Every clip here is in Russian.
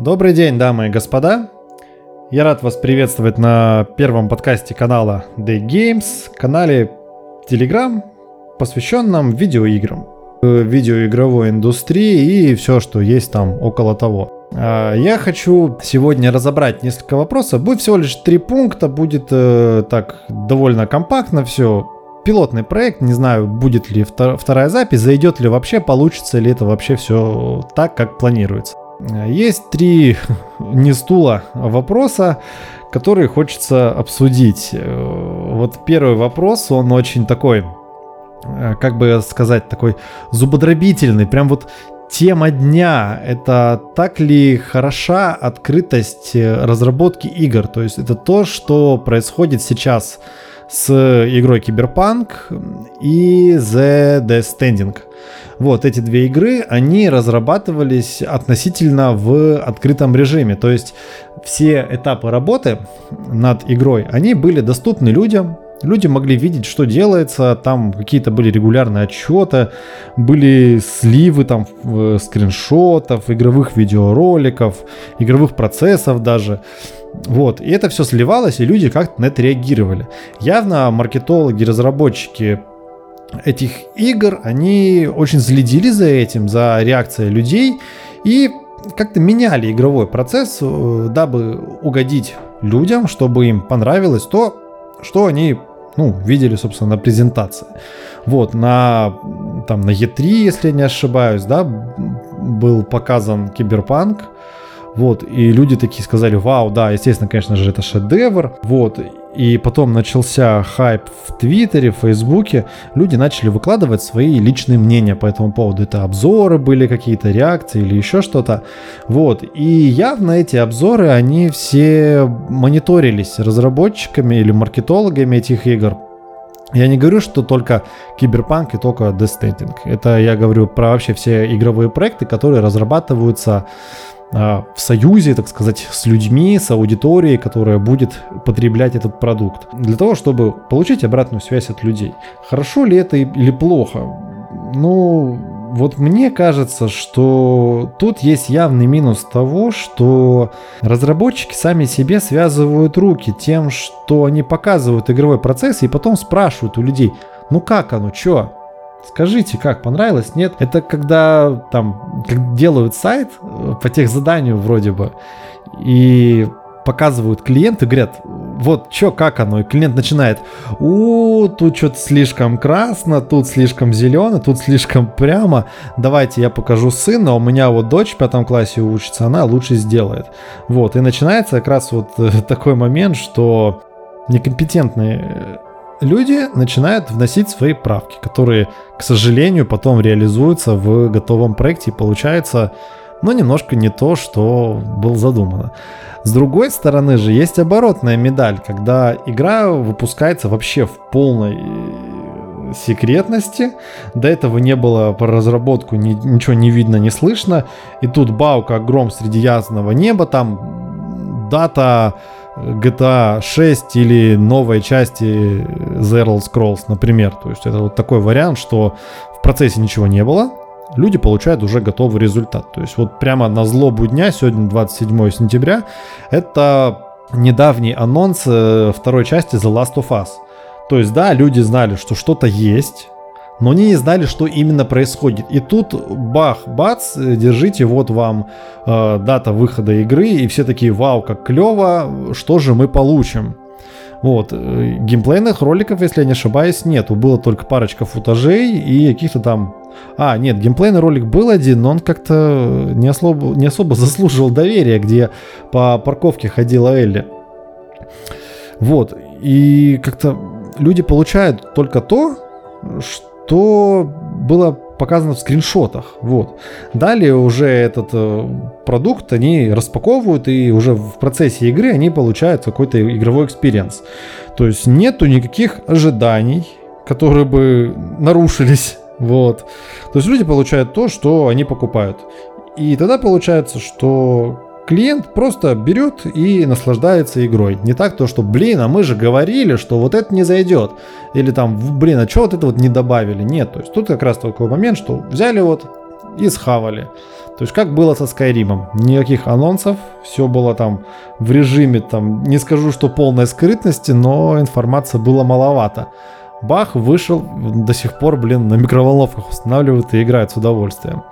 Добрый день, дамы и господа. Я рад вас приветствовать на первом подкасте канала The Games, канале Telegram, посвященном видеоиграм, видеоигровой индустрии и все, что есть там около того. А, я хочу сегодня разобрать несколько вопросов. Будет всего лишь три пункта, будет э, так довольно компактно все. Пилотный проект, не знаю, будет ли вторая запись, зайдет ли вообще, получится ли это вообще все так, как планируется. Есть три не стула вопроса, которые хочется обсудить. Э, вот первый вопрос, он очень такой, э, как бы сказать, такой зубодробительный, прям вот тема дня. Это так ли хороша открытость э, разработки игр? То есть это то, что происходит сейчас с игрой Киберпанк и The Death Standing. Вот эти две игры, они разрабатывались относительно в открытом режиме. То есть все этапы работы над игрой, они были доступны людям, Люди могли видеть, что делается, там какие-то были регулярные отчеты, были сливы там скриншотов, игровых видеороликов, игровых процессов даже. Вот, и это все сливалось, и люди как-то на это реагировали. Явно маркетологи, разработчики этих игр, они очень следили за этим, за реакцией людей и как-то меняли игровой процесс, э, дабы угодить людям, чтобы им понравилось то, что они ну, видели, собственно, на презентации. Вот, на, там, на E3, если я не ошибаюсь, да, был показан Киберпанк, вот, и люди такие сказали, вау, да, естественно, конечно же, это шедевр, вот, и потом начался хайп в Твиттере, в Фейсбуке, люди начали выкладывать свои личные мнения по этому поводу, это обзоры были какие-то, реакции или еще что-то, вот, и явно эти обзоры, они все мониторились разработчиками или маркетологами этих игр, я не говорю, что только Киберпанк и только Stranding. Это я говорю про вообще все игровые проекты, которые разрабатываются в союзе, так сказать, с людьми, с аудиторией, которая будет потреблять этот продукт. Для того, чтобы получить обратную связь от людей. Хорошо ли это или плохо? Ну, вот мне кажется, что тут есть явный минус того, что разработчики сами себе связывают руки тем, что они показывают игровой процесс и потом спрашивают у людей, ну как оно, чё? Скажите, как, понравилось? Нет? Это когда там делают сайт э, по тех заданию вроде бы, и показывают клиенты, говорят, вот что, как оно, и клиент начинает, у, тут что-то слишком красно, тут слишком зелено, тут слишком прямо, давайте я покажу сына, у меня вот дочь в пятом классе учится, она лучше сделает. Вот, и начинается как раз вот э, такой момент, что некомпетентные люди начинают вносить свои правки, которые, к сожалению, потом реализуются в готовом проекте и получается, ну, немножко не то, что было задумано. С другой стороны же есть оборотная медаль, когда игра выпускается вообще в полной э, секретности. До этого не было про разработку, ни, ничего не видно, не слышно. И тут бау, как гром среди ясного неба, там дата GTA 6 или новой части The Elder Scrolls, например. То есть это вот такой вариант, что в процессе ничего не было, люди получают уже готовый результат. То есть вот прямо на злобу дня, сегодня 27 сентября, это недавний анонс э, второй части The Last of Us. То есть да, люди знали, что что-то есть, но они не знали, что именно происходит. И тут бах, бац, держите, вот вам э, дата выхода игры, и все такие, вау, как клево, что же мы получим? Вот, э, геймплейных роликов, если я не ошибаюсь, нету, было только парочка футажей и каких-то там... А, нет, геймплейный ролик был один, но он как-то не особо, не особо заслуживал доверия, где по парковке ходила Элли. Вот, и как-то люди получают только то, что что было показано в скриншотах. Вот. Далее уже этот э, продукт они распаковывают и уже в процессе игры они получают какой-то игровой experience. То есть нету никаких ожиданий, которые бы нарушились. Вот. То есть люди получают то, что они покупают. И тогда получается, что клиент просто берет и наслаждается игрой. Не так то, что, блин, а мы же говорили, что вот это не зайдет. Или там, блин, а что вот это вот не добавили? Нет, то есть тут как раз такой момент, что взяли вот и схавали. То есть как было со Скайримом. Никаких анонсов, все было там в режиме, там, не скажу, что полной скрытности, но информации было маловато. Бах, вышел, до сих пор, блин, на микроволновках устанавливают и играют с удовольствием.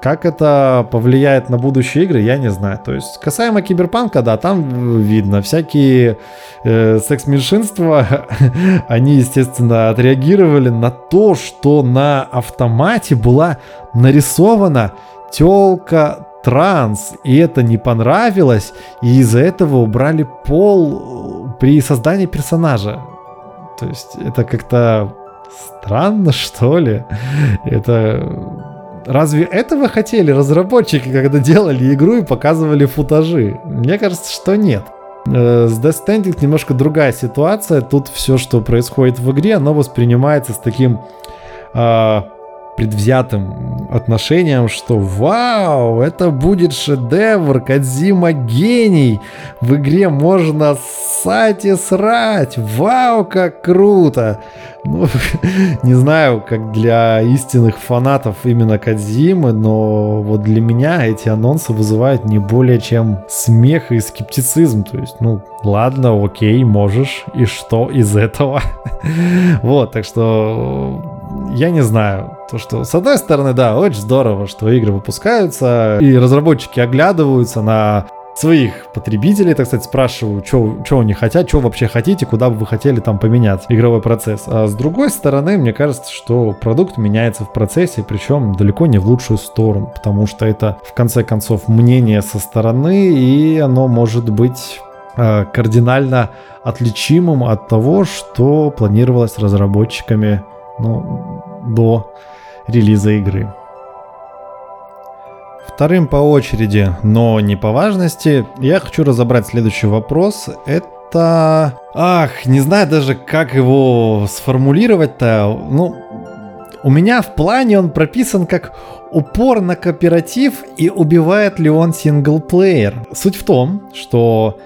Как это повлияет на будущие игры, я не знаю. То есть касаемо киберпанка, да, там видно всякие э, секс-меньшинства, они, естественно, отреагировали на то, что на автомате была нарисована телка транс, и это не понравилось, и из-за этого убрали пол при создании персонажа. То есть это как-то странно, что ли? Это Разве этого хотели разработчики, когда делали игру и показывали футажи? Мне кажется, что нет. Э, с Death Stranding немножко другая ситуация. Тут все, что происходит в игре, оно воспринимается с таким э, предвзятым отношением, что вау, это будет шедевр, Кадзима гений, в игре можно ссать и срать, вау, как круто. Ну, не знаю, как для истинных фанатов именно Кадзимы, но вот для меня эти анонсы вызывают не более чем смех и скептицизм. То есть, ну, ладно, окей, можешь, и что из этого? Вот, так что я не знаю. То, что, с одной стороны, да, очень здорово, что игры выпускаются, и разработчики оглядываются на своих потребителей, так сказать, спрашивают, что они хотят, что вообще хотите, куда бы вы хотели там поменять игровой процесс. А с другой стороны, мне кажется, что продукт меняется в процессе, причем далеко не в лучшую сторону, потому что это, в конце концов, мнение со стороны, и оно может быть э, кардинально отличимым от того, что планировалось разработчиками ну, до релиза игры. Вторым по очереди, но не по важности, я хочу разобрать следующий вопрос. Это... Ах, не знаю даже, как его сформулировать-то. Ну, у меня в плане он прописан как упор на кооператив и убивает ли он синглплеер. Суть в том, что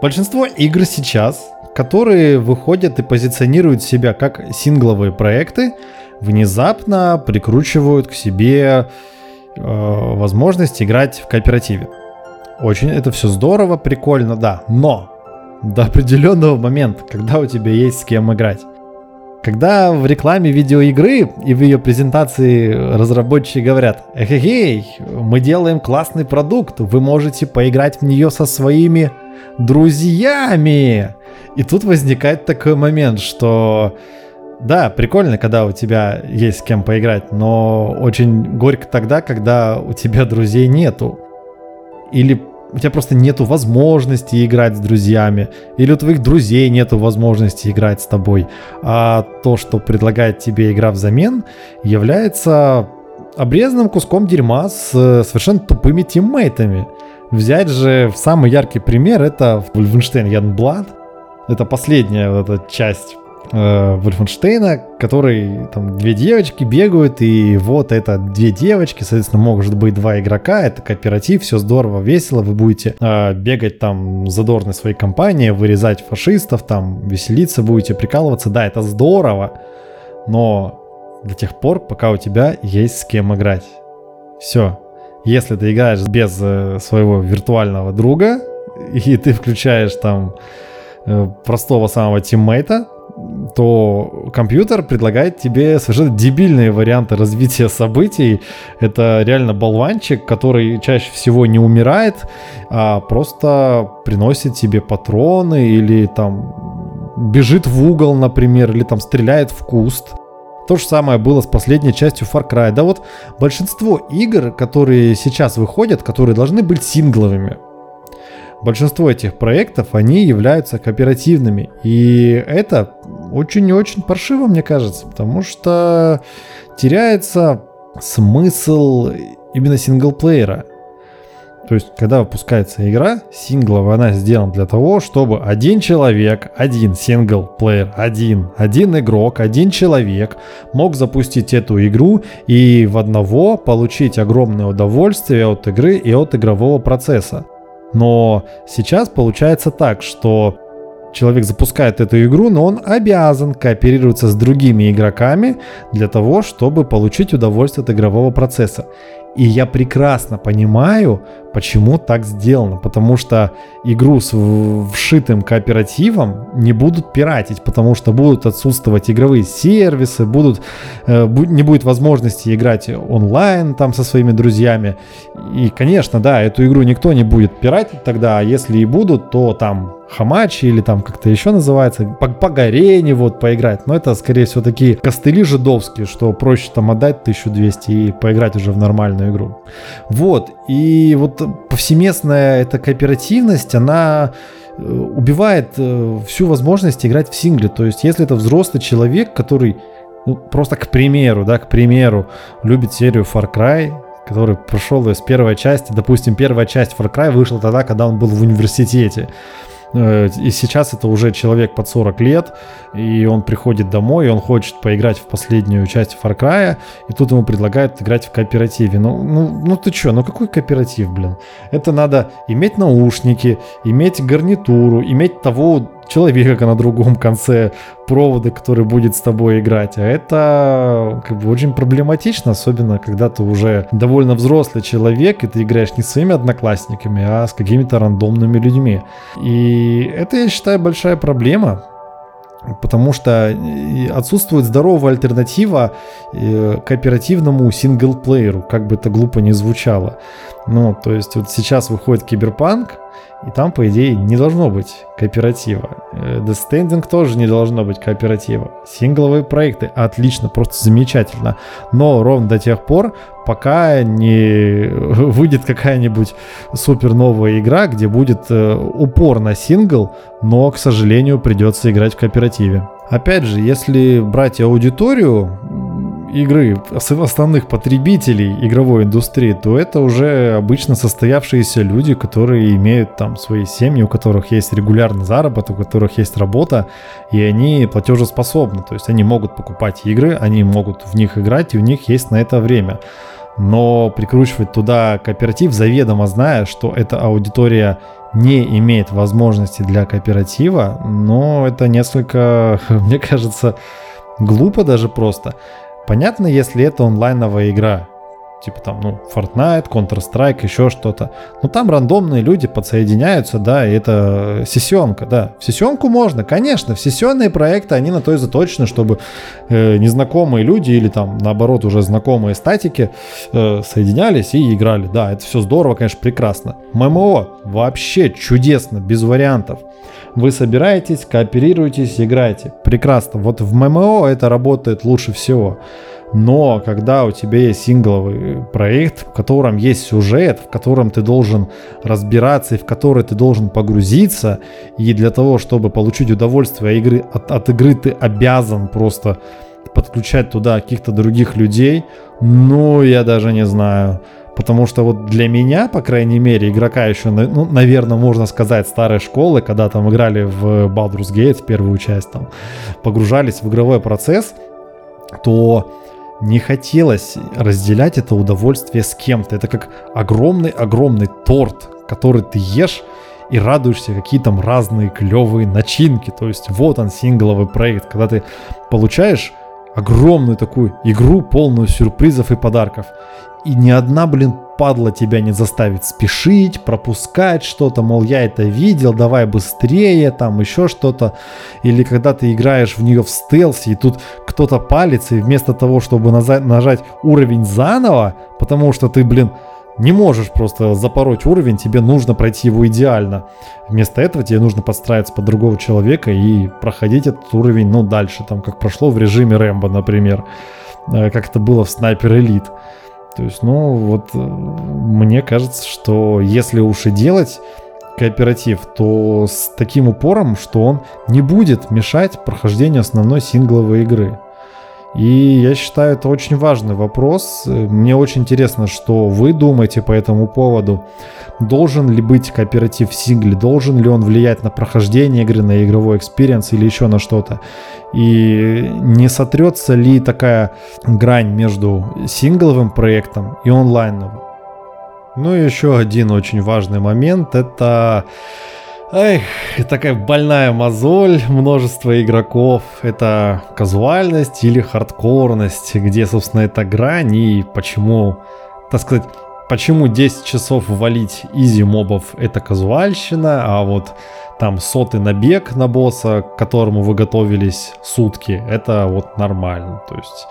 большинство игр сейчас которые выходят и позиционируют себя как сингловые проекты, внезапно прикручивают к себе э, возможность играть в кооперативе. Очень это все здорово, прикольно, да, но до определенного момента, когда у тебя есть с кем играть. Когда в рекламе видеоигры и в ее презентации разработчики говорят, эй, мы делаем классный продукт, вы можете поиграть в нее со своими друзьями. И тут возникает такой момент, что да, прикольно, когда у тебя есть с кем поиграть, но очень горько тогда, когда у тебя друзей нету. Или у тебя просто нету возможности играть с друзьями, или у твоих друзей нету возможности играть с тобой, а то, что предлагает тебе игра взамен, является обрезанным куском дерьма с совершенно тупыми тиммейтами. Взять же самый яркий пример это Wolfenstein Youngblood. Это последняя вот эта часть э, Вольфенштейна, который там две девочки бегают, и вот это две девочки, соответственно, может быть два игрока, это кооператив, все здорово, весело, вы будете э, бегать там задорной своей компании, вырезать фашистов, там веселиться будете, прикалываться, да, это здорово, но до тех пор, пока у тебя есть с кем играть. Все. Если ты играешь без э, своего виртуального друга, и ты включаешь там Э, простого самого тиммейта, то компьютер предлагает тебе совершенно дебильные варианты развития событий. Это реально болванчик, который чаще всего не умирает, а просто приносит тебе патроны или там бежит в угол, например, или там стреляет в куст. То же самое было с последней частью Far Cry. Да вот большинство игр, которые сейчас выходят, которые должны быть сингловыми, большинство этих проектов, они являются кооперативными. И это очень-очень паршиво, мне кажется, потому что теряется смысл именно синглплеера. То есть, когда выпускается игра, сингловая, она сделана для того, чтобы один человек, один синглплеер, один, один игрок, один человек мог запустить эту игру и в одного получить огромное удовольствие от игры и от игрового процесса. Но сейчас получается так, что человек запускает эту игру, но он обязан кооперироваться с другими игроками для того, чтобы получить удовольствие от игрового процесса. И я прекрасно понимаю, почему так сделано. Потому что игру с вшитым кооперативом не будут пиратить, потому что будут отсутствовать игровые сервисы, будут, э, не будет возможности играть онлайн там со своими друзьями. И, конечно, да, эту игру никто не будет пиратить тогда, а если и будут, то там хамачи или там как-то еще называется, по, по горене вот поиграть. Но это, скорее всего, такие костыли жидовские, что проще там отдать 1200 и поиграть уже в нормальную игру. Вот, и вот повсеместная эта кооперативность, она э, убивает э, всю возможность играть в сингле. То есть, если это взрослый человек, который, ну, просто к примеру, да, к примеру, любит серию Far Cry, который прошел с первой части, допустим, первая часть Far Cry вышла тогда, когда он был в университете. Э, и сейчас это уже человек под 40 лет, и он приходит домой, и он хочет поиграть в последнюю часть Far Cry, и тут ему предлагают играть в кооперативе. Ну, ну, ну ты чё, ну какой кооператив, блин? Это надо иметь наушники, иметь гарнитуру, иметь того человека на другом конце провода, который будет с тобой играть. А это как бы очень проблематично, особенно когда ты уже довольно взрослый человек, и ты играешь не с своими одноклассниками, а с какими-то рандомными людьми. И это, я считаю, большая проблема, потому что отсутствует здоровая альтернатива э, кооперативному синглплееру, как бы это глупо не звучало. Ну, то есть вот сейчас выходит Киберпанк, и там, по идее, не должно быть кооператива. Э, The Standing тоже не должно быть кооператива. Сингловые проекты отлично, просто замечательно. Но ровно до тех пор, пока не выйдет какая-нибудь супер новая игра, где будет э, упор на сингл, но, к сожалению, придется играть в кооперативе. Опять же, если брать аудиторию, игры, основных потребителей игровой индустрии, то это уже обычно состоявшиеся люди, которые имеют там свои семьи, у которых есть регулярный заработок, у которых есть работа, и они платежеспособны. То есть они могут покупать игры, они могут в них играть, и у них есть на это время. Но прикручивать туда кооператив, заведомо зная, что эта аудитория не имеет возможности для кооператива, но это несколько, мне кажется, глупо даже просто. Понятно, если это онлайновая игра, типа там, ну, Fortnite, Counter-Strike, еще что-то. Но там рандомные люди подсоединяются, да, и это сессионка, да. В сессионку можно, конечно, в сессионные проекты, они на то и заточены, чтобы э, незнакомые люди или там, наоборот, уже знакомые статики э, соединялись и играли. Да, это все здорово, конечно, прекрасно. ММО вообще чудесно, без вариантов. Вы собираетесь, кооперируетесь, играете. Прекрасно. Вот в ММО это работает лучше всего. Но когда у тебя есть сингловый проект, в котором есть сюжет, в котором ты должен разбираться и в который ты должен погрузиться, и для того, чтобы получить удовольствие игры, от, от игры ты обязан просто подключать туда каких-то других людей, ну, я даже не знаю. Потому что вот для меня, по крайней мере, игрока еще, ну, наверное, можно сказать, старой школы, когда там играли в Baldur's Gate, первую часть, там, погружались в игровой процесс, то не хотелось разделять это удовольствие с кем-то. Это как огромный-огромный торт, который ты ешь и радуешься, какие там разные клевые начинки. То есть вот он, сингловый проект, когда ты получаешь огромную такую игру, полную сюрпризов и подарков. И ни одна, блин, падла тебя не заставит спешить, пропускать что-то, мол, я это видел, давай быстрее, там еще что-то. Или когда ты играешь в нее в стелсе, и тут кто-то палится, и вместо того, чтобы нажать уровень заново, потому что ты, блин, не можешь просто запороть уровень, тебе нужно пройти его идеально. Вместо этого тебе нужно подстраиваться под другого человека и проходить этот уровень, ну, дальше, там, как прошло в режиме Рэмбо, например, э, как это было в Снайпер Элит. То есть, ну, вот э, мне кажется, что если уж и делать кооператив, то с таким упором, что он не будет мешать прохождению основной сингловой игры. И я считаю, это очень важный вопрос. Мне очень интересно, что вы думаете по этому поводу. Должен ли быть кооператив в сингле? Должен ли он влиять на прохождение игры, на игровой experience или еще на что-то? И не сотрется ли такая грань между сингловым проектом и онлайновым? Ну и еще один очень важный момент – это Эх, такая больная мозоль, множество игроков. Это казуальность или хардкорность, где, собственно, эта грань и почему, так сказать, почему 10 часов валить изи мобов это казуальщина, а вот там сотый набег на босса, к которому вы готовились сутки, это вот нормально. То есть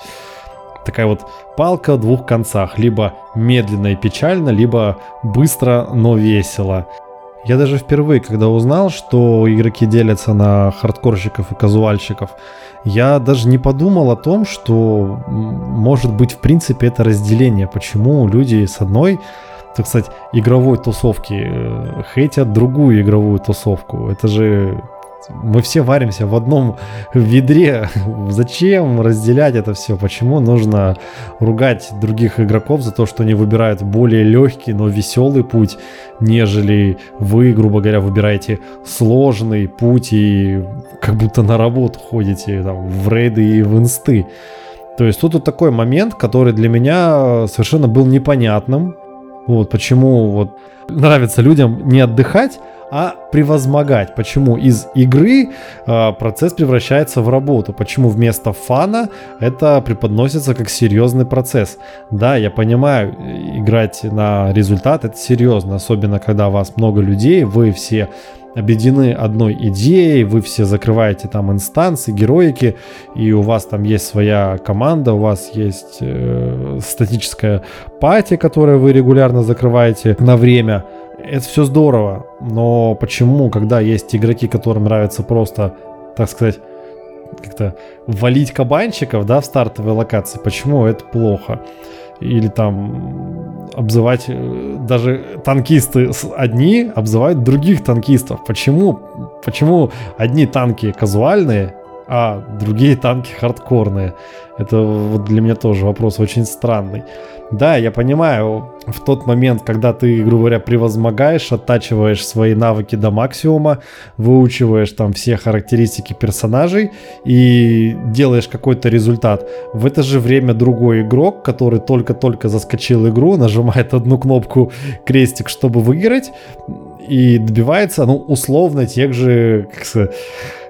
такая вот палка в двух концах. Либо медленно и печально, либо быстро, но весело. Я даже впервые, когда узнал, что игроки делятся на хардкорщиков и казуальщиков, я даже не подумал о том, что может быть в принципе это разделение. Почему люди с одной, так сказать, игровой тусовки э, хейтят другую игровую тусовку. Это же мы все варимся в одном ведре. Зачем разделять это все? Почему нужно ругать других игроков за то, что они выбирают более легкий, но веселый путь, нежели вы, грубо говоря, выбираете сложный путь и как будто на работу ходите там, в рейды и в инсты. То есть тут вот такой момент, который для меня совершенно был непонятным. Вот почему вот нравится людям не отдыхать, а превозмогать. Почему из игры э, процесс превращается в работу? Почему вместо фана это преподносится как серьезный процесс? Да, я понимаю, играть на результат это серьезно, особенно когда вас много людей, вы все объединены одной идеей, вы все закрываете там инстанции, героики, и у вас там есть своя команда, у вас есть э, статическая пати, которую вы регулярно закрываете на время это все здорово, но почему, когда есть игроки, которым нравится просто, так сказать, как-то валить кабанчиков, да, в стартовой локации, почему это плохо? Или там обзывать э, даже танкисты одни обзывают других танкистов. Почему? Почему одни танки казуальные, а другие танки хардкорные? Это вот для меня тоже вопрос очень странный. Да, я понимаю, в тот момент, когда ты, грубо говоря, превозмогаешь, оттачиваешь свои навыки до максимума, выучиваешь там все характеристики персонажей и делаешь какой-то результат. В это же время другой игрок, который только-только заскочил игру, нажимает одну кнопку крестик, чтобы выиграть, и добивается, ну, условно тех же как сказать,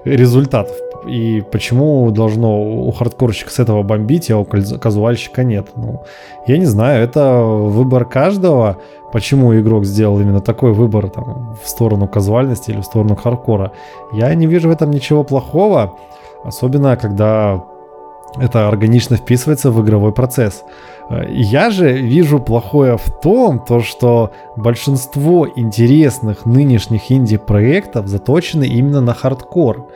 результатов. И почему должно у хардкорщика с этого бомбить, а у казуальщика нет? Ну, я не знаю, это выбор каждого. Почему игрок сделал именно такой выбор там, в сторону казуальности или в сторону хардкора? Я не вижу в этом ничего плохого, особенно когда это органично вписывается в игровой процесс. Я же вижу плохое в том, то, что большинство интересных нынешних инди-проектов заточены именно на хардкор.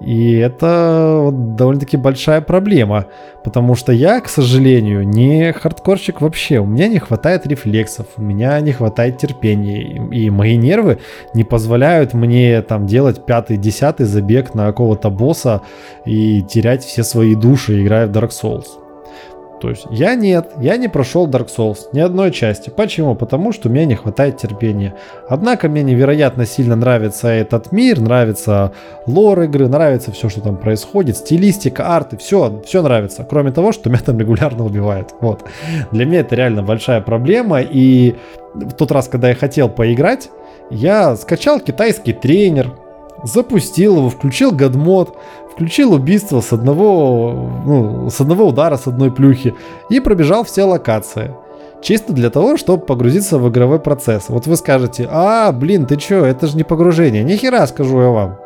И это довольно-таки большая проблема, потому что я, к сожалению, не хардкорщик вообще. У меня не хватает рефлексов, у меня не хватает терпения, и мои нервы не позволяют мне там делать пятый, десятый забег на какого-то босса и терять все свои души, играя в Dark Souls. То есть я нет, я не прошел Dark Souls ни одной части. Почему? Потому что мне не хватает терпения. Однако мне невероятно сильно нравится этот мир, нравится лор игры, нравится все, что там происходит, стилистика, арты, все, все нравится. Кроме того, что меня там регулярно убивают. Вот. Для меня это реально большая проблема. И в тот раз, когда я хотел поиграть, я скачал китайский тренер, запустил его, включил гадмод, включил убийство с одного, ну, с одного удара, с одной плюхи и пробежал все локации. Чисто для того, чтобы погрузиться в игровой процесс. Вот вы скажете, а, блин, ты чё, это же не погружение. Нихера скажу я вам.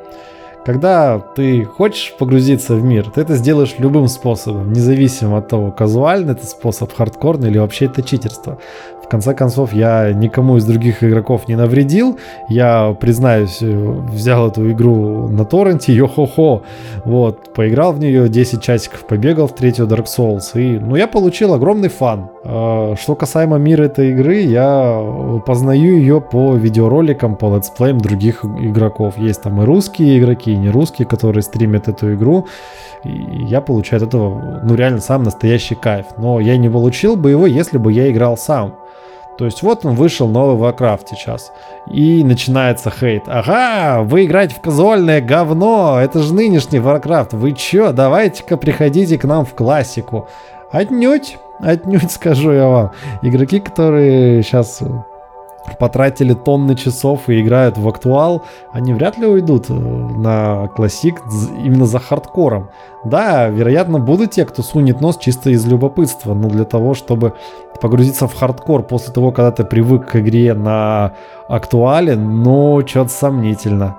Когда ты хочешь погрузиться в мир, ты это сделаешь любым способом, независимо от того, казуальный это способ, хардкорный или вообще это читерство. В конце концов, я никому из других игроков не навредил. Я, признаюсь, взял эту игру на торренте, йо-хо-хо. Вот, поиграл в нее 10 часиков, побегал в третью Dark Souls. И, ну, я получил огромный фан. А, что касаемо мира этой игры, я познаю ее по видеороликам, по летсплеям других игроков. Есть там и русские игроки, не русские, которые стримят эту игру. И я получаю от этого, ну, реально сам настоящий кайф. Но я не получил бы его, если бы я играл сам. То есть вот он вышел новый Warcraft сейчас. И начинается хейт. Ага, вы играете в казуальное говно. Это же нынешний Warcraft. Вы чё? Давайте-ка приходите к нам в классику. Отнюдь, отнюдь скажу я вам. Игроки, которые сейчас потратили тонны часов и играют в актуал, они вряд ли уйдут э, на классик именно за хардкором. Да, вероятно, будут те, кто сунет нос чисто из любопытства, но для того, чтобы погрузиться в хардкор после того, когда ты привык к игре на актуале, ну, что-то сомнительно.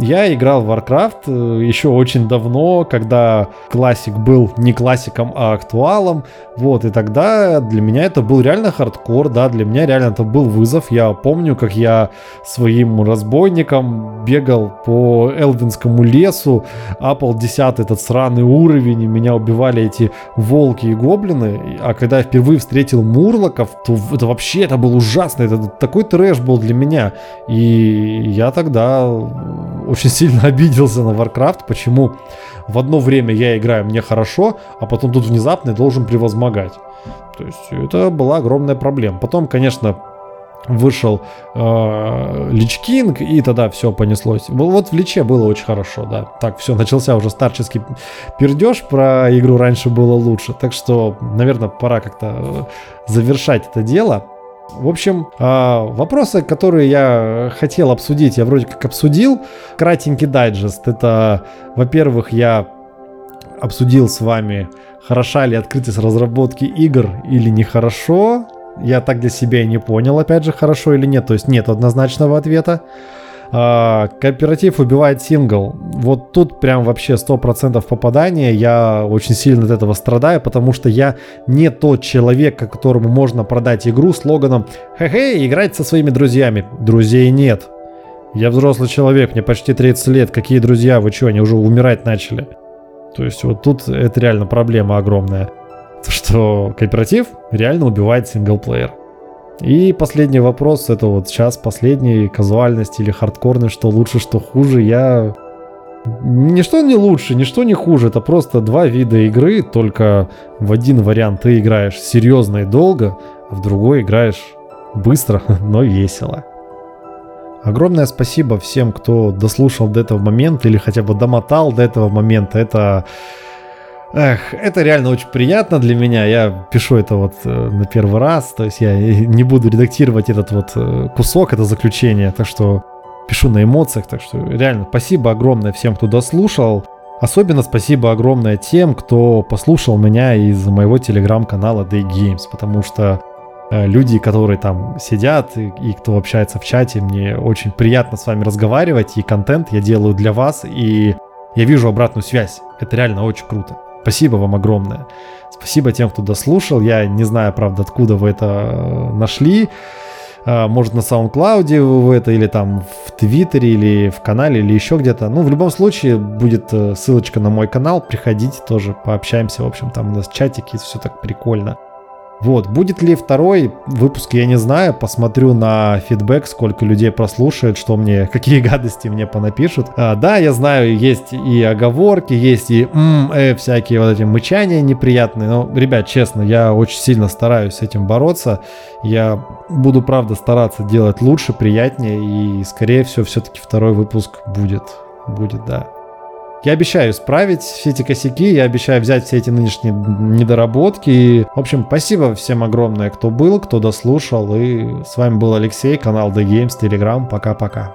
Я играл в Warcraft э, еще очень давно, когда классик был не классиком, а актуалом. Вот, и тогда для меня это был реально хардкор, да, для меня реально это был вызов. Я помню, как я своим разбойником бегал по Элвинскому лесу, апал 10 этот сраный уровень, и меня убивали эти волки и гоблины. А когда я впервые встретил мурлоков, то это вообще это был ужасно, это такой трэш был для меня. И я тогда очень сильно обиделся на Warcraft, почему в одно время я играю, мне хорошо, а потом тут внезапно я должен превозмогать. То есть это была огромная проблема. Потом, конечно, вышел э, Лич Кинг, и тогда все понеслось. Вот в Личе было очень хорошо, да. Так, все, начался уже старческий пердеж, про игру раньше было лучше. Так что, наверное, пора как-то э, завершать это дело. В общем, а, вопросы, которые я хотел обсудить, я вроде как обсудил. Кратенький дайджест. Это, во-первых, я обсудил с вами, хороша ли открытость разработки игр или нехорошо. Я так для себя и не понял, опять же, хорошо или нет. То есть нет однозначного ответа. А, кооператив убивает сингл. Вот тут прям вообще 100% попадания. Я очень сильно от этого страдаю, потому что я не тот человек, которому можно продать игру слоганом «Хе-хе, играть со своими друзьями». Друзей нет. Я взрослый человек, мне почти 30 лет. Какие друзья? Вы что, они уже умирать начали? То есть вот тут это реально проблема огромная. Что кооператив реально убивает синглплеер. И последний вопрос, это вот сейчас последний, казуальность или хардкорный, что лучше, что хуже, я... Ничто не лучше, ничто не хуже, это просто два вида игры, только в один вариант ты играешь серьезно и долго, а в другой играешь быстро, но весело. Огромное спасибо всем, кто дослушал до этого момента или хотя бы домотал до этого момента. Это Эх, это реально очень приятно для меня. Я пишу это вот э, на первый раз, то есть я не буду редактировать этот вот э, кусок, это заключение, так что пишу на эмоциях, так что реально спасибо огромное всем, кто дослушал. Особенно спасибо огромное тем, кто послушал меня из моего телеграм-канала Day Games, потому что э, люди, которые там сидят и, и кто общается в чате, мне очень приятно с вами разговаривать, и контент я делаю для вас, и я вижу обратную связь. Это реально очень круто. Спасибо вам огромное. Спасибо тем, кто дослушал. Я не знаю, правда, откуда вы это э, нашли. А, может, на SoundCloud вы это, или там в Твиттере, или в канале, или еще где-то. Ну, в любом случае, будет э, ссылочка на мой канал. Приходите тоже, пообщаемся. В общем, там у нас чатики, все так прикольно. Вот, будет ли второй выпуск, я не знаю, посмотрю на фидбэк, сколько людей прослушает, что мне, какие гадости мне понапишут. А, да, я знаю, есть и оговорки, есть и м, э, всякие вот эти мычания неприятные, но, ребят, честно, я очень сильно стараюсь с этим бороться, я буду, правда, стараться делать лучше, приятнее, и, скорее всего, все-таки второй выпуск будет, будет, да. Я обещаю исправить все эти косяки, я обещаю взять все эти нынешние недоработки. В общем, спасибо всем огромное, кто был, кто дослушал. И с вами был Алексей, канал The Games, Telegram. Пока-пока.